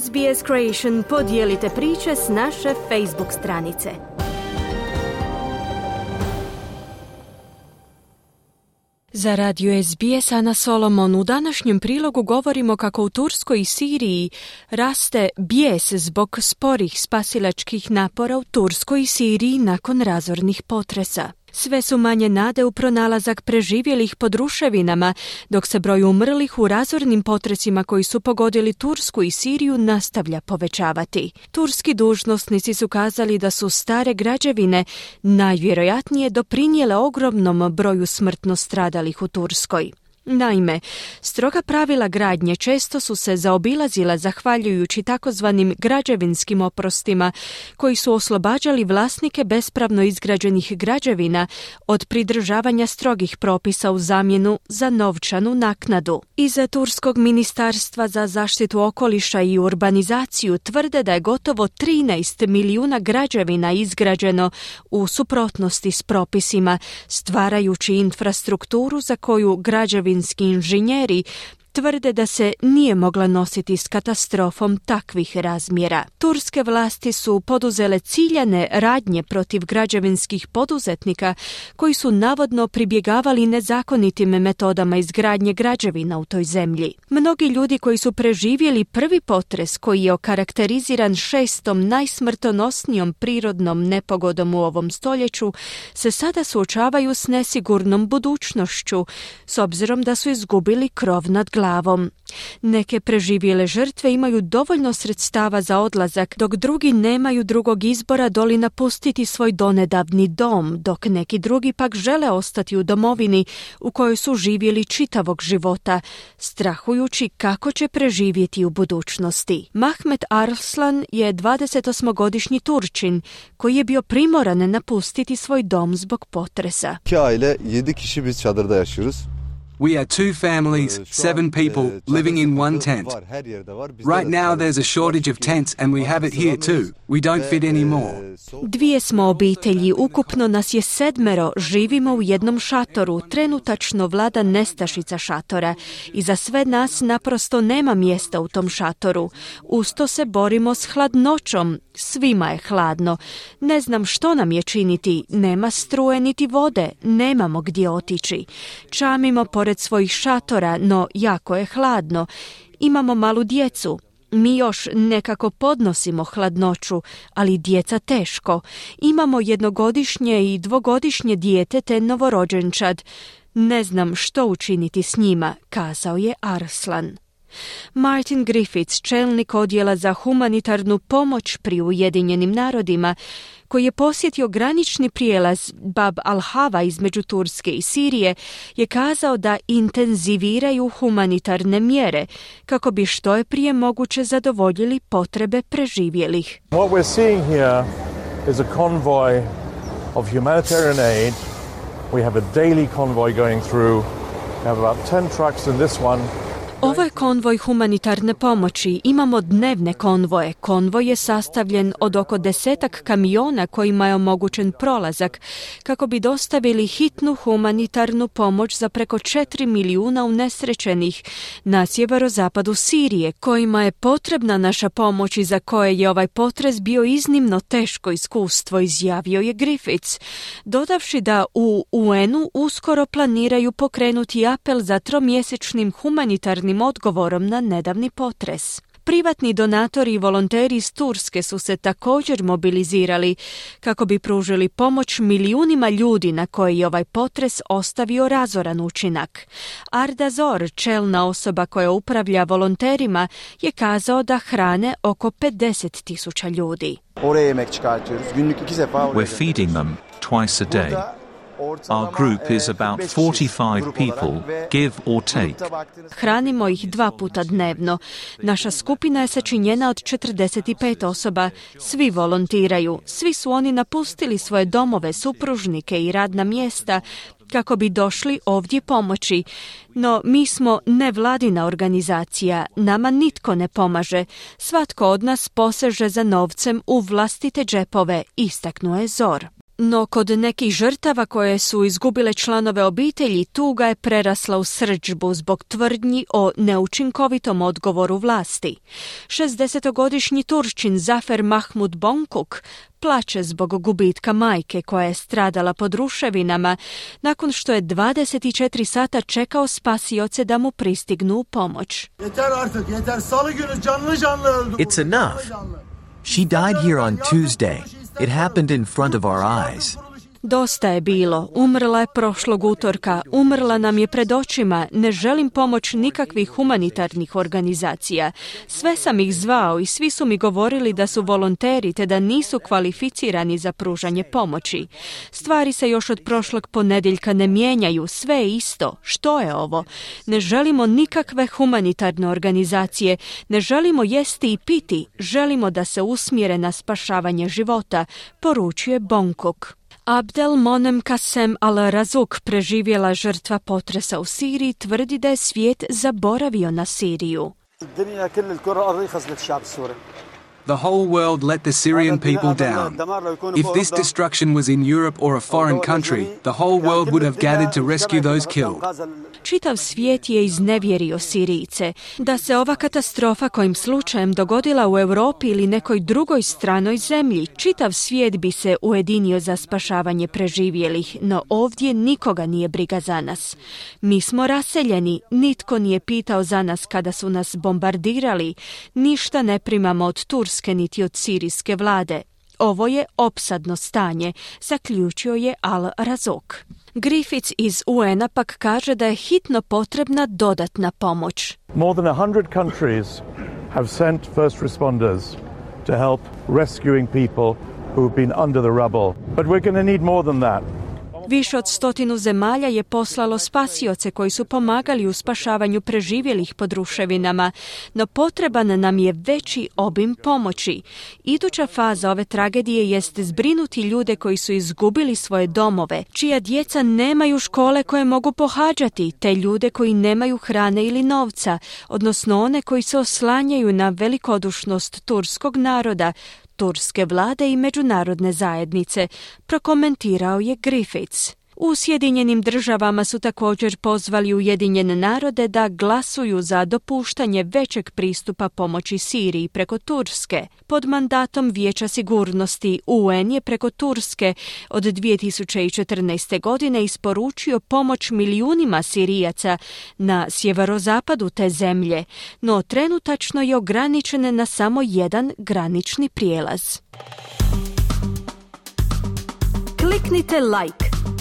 SBS Creation podijelite priče s naše Facebook stranice. Za radio SBS Ana Solomon u današnjem prilogu govorimo kako u Turskoj i Siriji raste bijes zbog sporih spasilačkih napora u Turskoj i Siriji nakon razornih potresa. Sve su manje nade u pronalazak preživjelih pod ruševinama, dok se broj umrlih u razornim potresima koji su pogodili Tursku i Siriju nastavlja povećavati. Turski dužnosnici su kazali da su stare građevine najvjerojatnije doprinijele ogromnom broju smrtno stradalih u Turskoj. Naime, stroga pravila gradnje često su se zaobilazila zahvaljujući takozvanim građevinskim oprostima koji su oslobađali vlasnike bespravno izgrađenih građevina od pridržavanja strogih propisa u zamjenu za novčanu naknadu. Iza Turskog ministarstva za zaštitu okoliša i urbanizaciju tvrde da je gotovo 13 milijuna građevina izgrađeno u suprotnosti s propisima, stvarajući infrastrukturu za koju građevina украинские инженерии, tvrde da se nije mogla nositi s katastrofom takvih razmjera. Turske vlasti su poduzele ciljane radnje protiv građevinskih poduzetnika koji su navodno pribjegavali nezakonitim metodama izgradnje građevina u toj zemlji. Mnogi ljudi koji su preživjeli prvi potres koji je okarakteriziran šestom najsmrtonosnijom prirodnom nepogodom u ovom stoljeću se sada suočavaju s nesigurnom budućnošću s obzirom da su izgubili krov nad glavom glavom. Neke preživjele žrtve imaju dovoljno sredstava za odlazak, dok drugi nemaju drugog izbora doli napustiti svoj donedavni dom, dok neki drugi pak žele ostati u domovini u kojoj su živjeli čitavog života, strahujući kako će preživjeti u budućnosti. Mahmet Arslan je 28-godišnji Turčin koji je bio primoran napustiti svoj dom zbog potresa. İki aile 7 kişi biz çadırda yaşıyoruz. We are two families, seven people, living in one tent. Right now there's a shortage of tents and we have it here too. We don't fit anymore. Dvije smo obitelji, ukupno nas je sedmero, živimo u jednom šatoru, trenutačno vlada nestašica šatora i za sve nas naprosto nema mjesta u tom šatoru. Usto se borimo s hladnoćom, svima je hladno. Ne znam što nam je činiti, nema struje niti vode, nemamo gdje otići. Čamimo pored svojih šatora, no jako je hladno. Imamo malu djecu, mi još nekako podnosimo hladnoću, ali djeca teško. Imamo jednogodišnje i dvogodišnje dijete te novorođenčad. Ne znam što učiniti s njima, kazao je Arslan. Martin Griffiths, čelnik odjela za humanitarnu pomoć pri Ujedinjenim narodima, koji je posjetio granični prijelaz Bab al-Hava između Turske i Sirije, je kazao da intenziviraju humanitarne mjere kako bi što je prije moguće zadovoljili potrebe preživjelih. What we're seeing here is a convoy of humanitarian aid. We have a daily convoy going through. We have about 10 trucks in this one. Ovo je konvoj humanitarne pomoći. Imamo dnevne konvoje. Konvoj je sastavljen od oko desetak kamiona kojima je omogućen prolazak kako bi dostavili hitnu humanitarnu pomoć za preko 4 milijuna unesrećenih na sjeverozapadu Sirije kojima je potrebna naša pomoć i za koje je ovaj potres bio iznimno teško iskustvo, izjavio je Griffiths, dodavši da u UN-u uskoro planiraju pokrenuti apel za tromjesečnim humanitarnim odgovorom na nedavni potres. Privatni donatori i volonteri iz Turske su se također mobilizirali kako bi pružili pomoć milijunima ljudi na koji je ovaj potres ostavio razoran učinak. Arda Zor, čelna osoba koja upravlja volonterima, je kazao da hrane oko 50 tisuća ljudi. We're feeding them twice a day. Our group is about 45 people, give or take. Hranimo ih dva puta dnevno. Naša skupina je sačinjena od 45 osoba. Svi volontiraju. Svi su oni napustili svoje domove, supružnike i radna mjesta kako bi došli ovdje pomoći. No mi smo nevladina organizacija, nama nitko ne pomaže. Svatko od nas poseže za novcem u vlastite džepove, istaknuo je Zor. No kod nekih žrtava koje su izgubile članove obitelji tuga je prerasla u srđbu zbog tvrdnji o neučinkovitom odgovoru vlasti. 60-godišnji Turčin Zafer Mahmud Bonkuk plače zbog gubitka majke koja je stradala pod ruševinama nakon što je 24 sata čekao spasioce da mu pristignu u pomoć. It's enough. She died here on Tuesday. It happened in front of our eyes. Dosta je bilo, umrla je prošlog utorka, umrla nam je pred očima, ne želim pomoć nikakvih humanitarnih organizacija. Sve sam ih zvao i svi su mi govorili da su volonteri te da nisu kvalificirani za pružanje pomoći. Stvari se još od prošlog ponedjeljka ne mijenjaju, sve je isto. Što je ovo? Ne želimo nikakve humanitarne organizacije, ne želimo jesti i piti, želimo da se usmjere na spašavanje života, poručuje Bonkuk. Abdel Monem Kasem al-Razuk, preživjela žrtva potresa u Siriji, tvrdi da je svijet zaboravio na Siriju. The whole world let the Syrian people down. If this destruction was in Europe or a foreign country, the whole world would have gathered to rescue those killed. Čitav svijet je iznevjerio Sirijice. Da se ova katastrofa kojim slučajem dogodila u Europi ili nekoj drugoj stranoj zemlji, čitav svijet bi se ujedinio za spašavanje preživjelih, no ovdje nikoga nije briga za nas. Mi smo raseljeni, nitko nije pitao za nas kada su nas bombardirali, ništa ne primamo od Turske niti od sirijske vlade. Ovo je opsadno stanje, zaključio je Al Razok. Griffiths iz UN-a pak kaže da je hitno potrebna dodatna pomoć. More than 100 countries have sent first responders to help rescuing people who have been under the rubble. But we're going to need more than that. Više od stotinu zemalja je poslalo spasioce koji su pomagali u spašavanju preživjelih pod ruševinama, no potreban nam je veći obim pomoći. Iduća faza ove tragedije jest zbrinuti ljude koji su izgubili svoje domove, čija djeca nemaju škole koje mogu pohađati, te ljude koji nemaju hrane ili novca, odnosno one koji se oslanjaju na velikodušnost turskog naroda, turske vlade i međunarodne zajednice, prokomentirao je Griffiths. U Sjedinjenim državama su također pozvali Ujedinjene narode da glasuju za dopuštanje većeg pristupa pomoći Siriji preko Turske. Pod mandatom Vijeća sigurnosti UN je preko Turske od 2014. godine isporučio pomoć milijunima Sirijaca na sjeverozapadu te zemlje, no trenutačno je ograničen na samo jedan granični prijelaz. Kliknite like